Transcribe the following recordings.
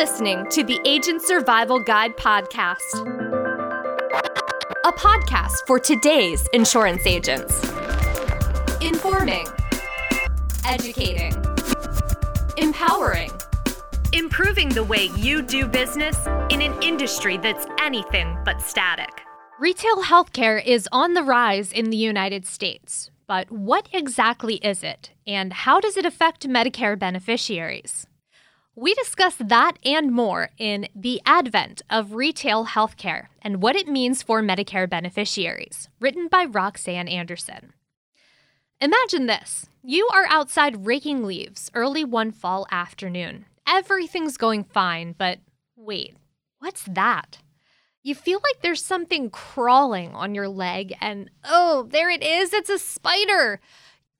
listening to the Agent Survival Guide podcast, a podcast for today's insurance agents. Informing, educating, empowering, improving the way you do business in an industry that's anything but static. Retail healthcare is on the rise in the United States. But what exactly is it, and how does it affect Medicare beneficiaries? We discuss that and more in The Advent of Retail Healthcare and What It Means for Medicare Beneficiaries, written by Roxanne Anderson. Imagine this you are outside raking leaves early one fall afternoon. Everything's going fine, but wait, what's that? You feel like there's something crawling on your leg, and oh, there it is, it's a spider.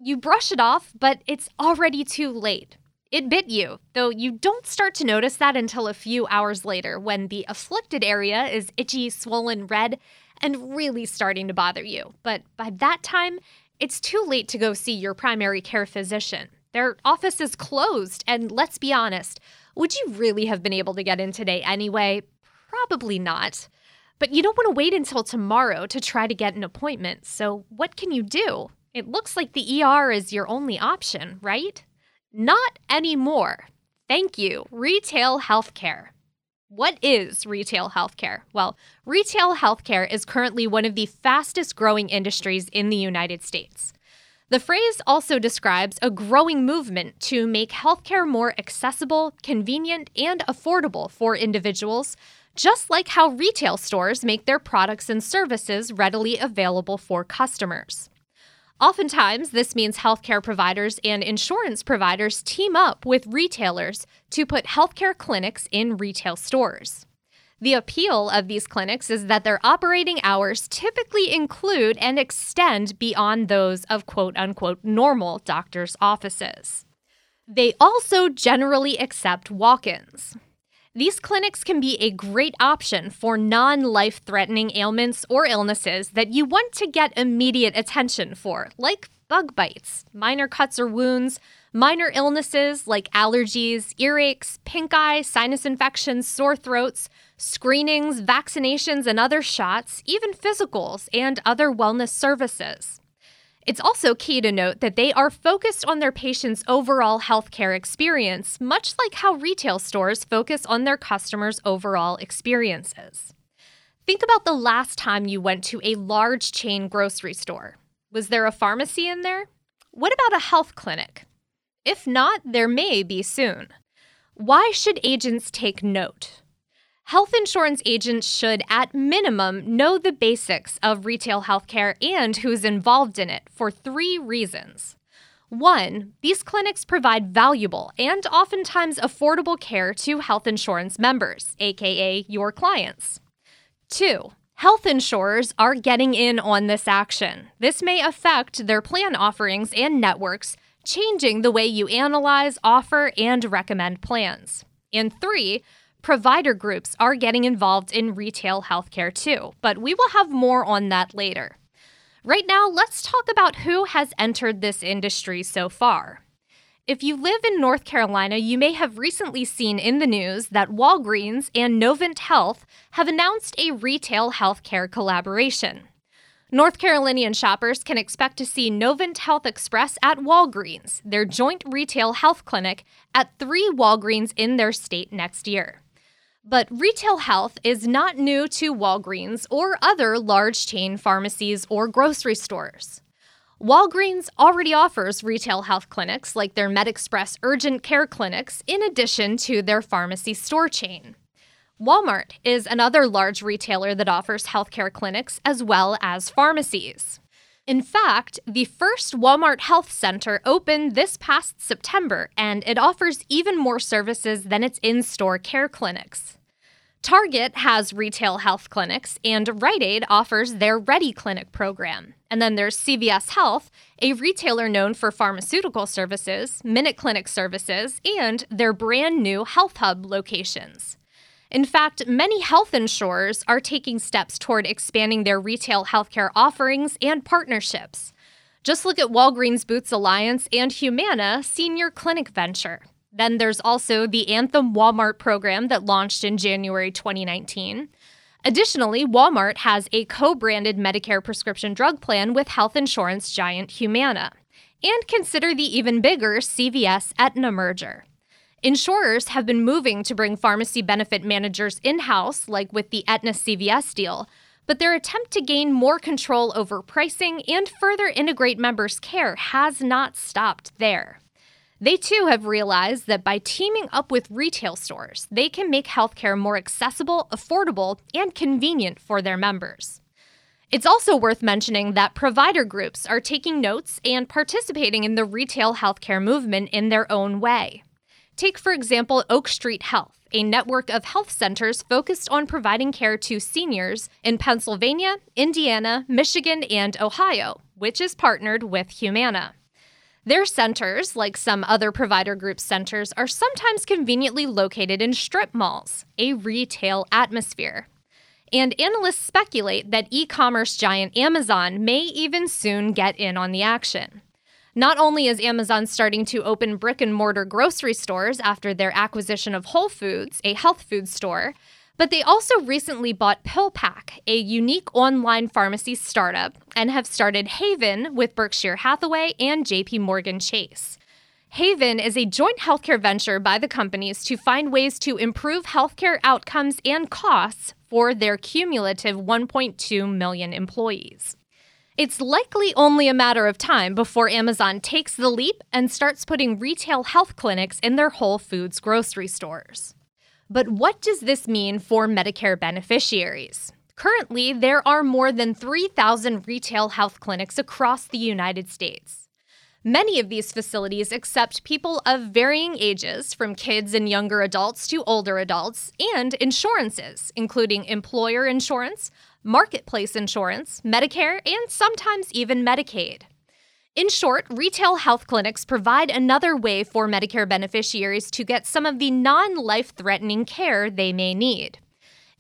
You brush it off, but it's already too late. It bit you, though you don't start to notice that until a few hours later when the afflicted area is itchy, swollen, red, and really starting to bother you. But by that time, it's too late to go see your primary care physician. Their office is closed, and let's be honest, would you really have been able to get in today anyway? Probably not. But you don't want to wait until tomorrow to try to get an appointment, so what can you do? It looks like the ER is your only option, right? Not anymore. Thank you, retail healthcare. What is retail healthcare? Well, retail healthcare is currently one of the fastest growing industries in the United States. The phrase also describes a growing movement to make healthcare more accessible, convenient, and affordable for individuals, just like how retail stores make their products and services readily available for customers. Oftentimes, this means healthcare providers and insurance providers team up with retailers to put healthcare clinics in retail stores. The appeal of these clinics is that their operating hours typically include and extend beyond those of quote unquote normal doctors' offices. They also generally accept walk ins. These clinics can be a great option for non life threatening ailments or illnesses that you want to get immediate attention for, like bug bites, minor cuts or wounds, minor illnesses like allergies, earaches, pink eye, sinus infections, sore throats, screenings, vaccinations, and other shots, even physicals and other wellness services. It's also key to note that they are focused on their patients' overall healthcare experience, much like how retail stores focus on their customers' overall experiences. Think about the last time you went to a large chain grocery store. Was there a pharmacy in there? What about a health clinic? If not, there may be soon. Why should agents take note? Health insurance agents should, at minimum, know the basics of retail healthcare and who's involved in it for three reasons. One, these clinics provide valuable and oftentimes affordable care to health insurance members, aka your clients. Two, health insurers are getting in on this action. This may affect their plan offerings and networks, changing the way you analyze, offer, and recommend plans. And three, Provider groups are getting involved in retail healthcare too, but we will have more on that later. Right now, let's talk about who has entered this industry so far. If you live in North Carolina, you may have recently seen in the news that Walgreens and Novant Health have announced a retail healthcare collaboration. North Carolinian shoppers can expect to see Novant Health Express at Walgreens, their joint retail health clinic, at three Walgreens in their state next year. But retail health is not new to Walgreens or other large chain pharmacies or grocery stores. Walgreens already offers retail health clinics like their MedExpress urgent care clinics in addition to their pharmacy store chain. Walmart is another large retailer that offers healthcare clinics as well as pharmacies. In fact, the first Walmart Health Center opened this past September, and it offers even more services than its in store care clinics. Target has retail health clinics, and Rite Aid offers their RediClinic program. And then there's CVS Health, a retailer known for pharmaceutical services, Minute Clinic services, and their brand new Health Hub locations. In fact, many health insurers are taking steps toward expanding their retail healthcare offerings and partnerships. Just look at Walgreens Boots Alliance and Humana Senior Clinic Venture. Then there's also the Anthem Walmart program that launched in January 2019. Additionally, Walmart has a co branded Medicare prescription drug plan with health insurance giant Humana. And consider the even bigger CVS Aetna merger. Insurers have been moving to bring pharmacy benefit managers in house, like with the Aetna CVS deal, but their attempt to gain more control over pricing and further integrate members' care has not stopped there. They too have realized that by teaming up with retail stores, they can make healthcare more accessible, affordable, and convenient for their members. It's also worth mentioning that provider groups are taking notes and participating in the retail healthcare movement in their own way. Take, for example, Oak Street Health, a network of health centers focused on providing care to seniors in Pennsylvania, Indiana, Michigan, and Ohio, which is partnered with Humana. Their centers, like some other provider group centers, are sometimes conveniently located in strip malls, a retail atmosphere. And analysts speculate that e commerce giant Amazon may even soon get in on the action. Not only is Amazon starting to open brick and mortar grocery stores after their acquisition of Whole Foods, a health food store, but they also recently bought PillPack, a unique online pharmacy startup, and have started Haven with Berkshire Hathaway and JP Morgan Chase. Haven is a joint healthcare venture by the companies to find ways to improve healthcare outcomes and costs for their cumulative 1.2 million employees. It's likely only a matter of time before Amazon takes the leap and starts putting retail health clinics in their Whole Foods grocery stores. But what does this mean for Medicare beneficiaries? Currently, there are more than 3,000 retail health clinics across the United States. Many of these facilities accept people of varying ages, from kids and younger adults to older adults, and insurances, including employer insurance, marketplace insurance, Medicare, and sometimes even Medicaid. In short, retail health clinics provide another way for Medicare beneficiaries to get some of the non life threatening care they may need.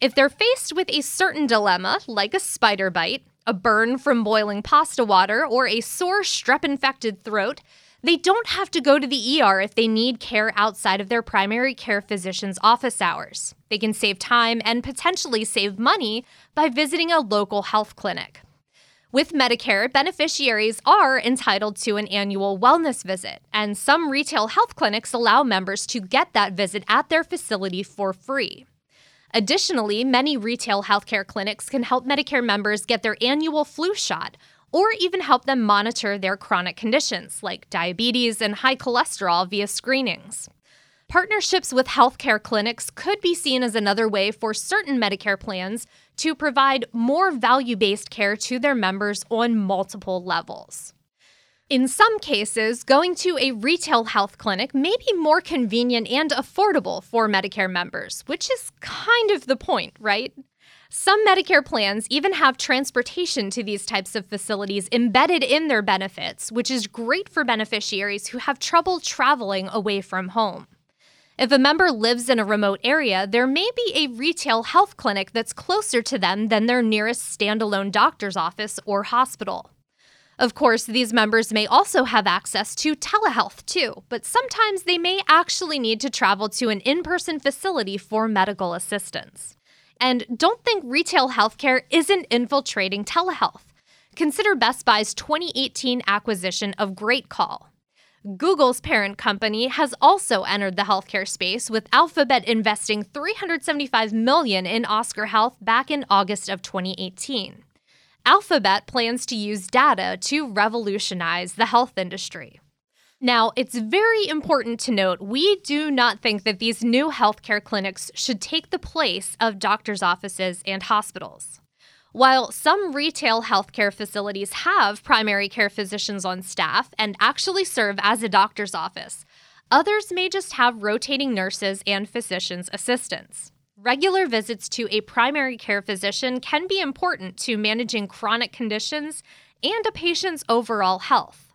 If they're faced with a certain dilemma, like a spider bite, a burn from boiling pasta water, or a sore strep infected throat, they don't have to go to the ER if they need care outside of their primary care physician's office hours. They can save time and potentially save money by visiting a local health clinic. With Medicare, beneficiaries are entitled to an annual wellness visit, and some retail health clinics allow members to get that visit at their facility for free. Additionally, many retail healthcare clinics can help Medicare members get their annual flu shot or even help them monitor their chronic conditions like diabetes and high cholesterol via screenings. Partnerships with healthcare clinics could be seen as another way for certain Medicare plans to provide more value based care to their members on multiple levels. In some cases, going to a retail health clinic may be more convenient and affordable for Medicare members, which is kind of the point, right? Some Medicare plans even have transportation to these types of facilities embedded in their benefits, which is great for beneficiaries who have trouble traveling away from home. If a member lives in a remote area, there may be a retail health clinic that's closer to them than their nearest standalone doctor's office or hospital. Of course, these members may also have access to telehealth too, but sometimes they may actually need to travel to an in person facility for medical assistance. And don't think retail healthcare isn't infiltrating telehealth. Consider Best Buy's 2018 acquisition of Great Call. Google's parent company has also entered the healthcare space with Alphabet investing 375 million in Oscar Health back in August of 2018. Alphabet plans to use data to revolutionize the health industry. Now, it's very important to note we do not think that these new healthcare clinics should take the place of doctors' offices and hospitals. While some retail healthcare facilities have primary care physicians on staff and actually serve as a doctor's office, others may just have rotating nurses and physician's assistants. Regular visits to a primary care physician can be important to managing chronic conditions and a patient's overall health.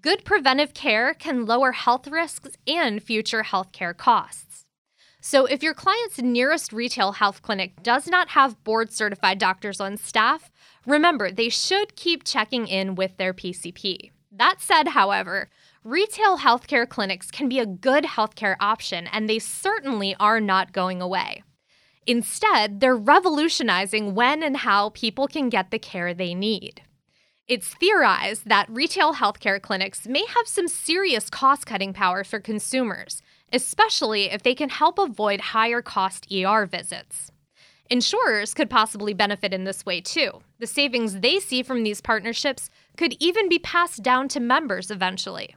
Good preventive care can lower health risks and future healthcare costs. So, if your client's nearest retail health clinic does not have board certified doctors on staff, remember they should keep checking in with their PCP. That said, however, retail healthcare clinics can be a good healthcare option, and they certainly are not going away. Instead, they're revolutionizing when and how people can get the care they need. It's theorized that retail healthcare clinics may have some serious cost cutting power for consumers, especially if they can help avoid higher cost ER visits. Insurers could possibly benefit in this way too. The savings they see from these partnerships could even be passed down to members eventually.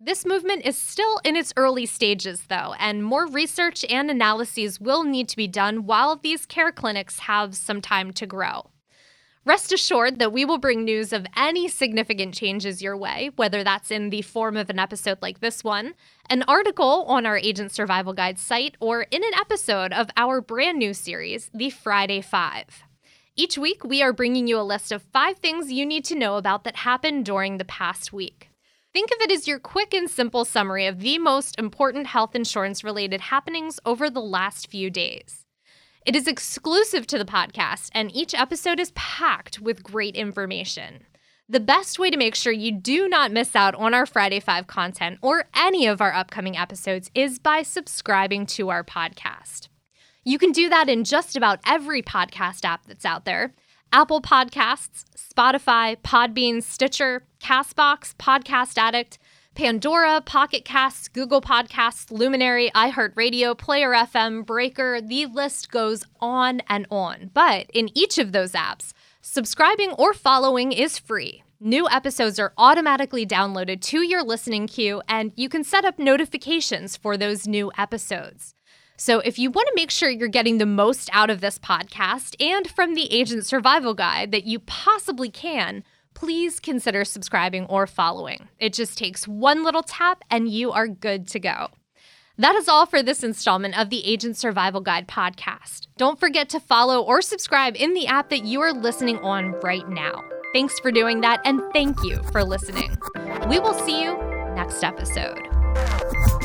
This movement is still in its early stages, though, and more research and analyses will need to be done while these care clinics have some time to grow. Rest assured that we will bring news of any significant changes your way, whether that's in the form of an episode like this one, an article on our Agent Survival Guide site, or in an episode of our brand new series, The Friday Five. Each week, we are bringing you a list of five things you need to know about that happened during the past week. Think of it as your quick and simple summary of the most important health insurance related happenings over the last few days. It is exclusive to the podcast, and each episode is packed with great information. The best way to make sure you do not miss out on our Friday 5 content or any of our upcoming episodes is by subscribing to our podcast. You can do that in just about every podcast app that's out there Apple Podcasts, Spotify, Podbean, Stitcher, Castbox, Podcast Addict, Pandora, Pocket Casts, Google Podcasts, Luminary, iHeartRadio, Player FM, Breaker, the list goes on and on. But in each of those apps, subscribing or following is free. New episodes are automatically downloaded to your listening queue, and you can set up notifications for those new episodes. So, if you want to make sure you're getting the most out of this podcast and from the Agent Survival Guide that you possibly can, please consider subscribing or following. It just takes one little tap and you are good to go. That is all for this installment of the Agent Survival Guide podcast. Don't forget to follow or subscribe in the app that you are listening on right now. Thanks for doing that, and thank you for listening. We will see you next episode.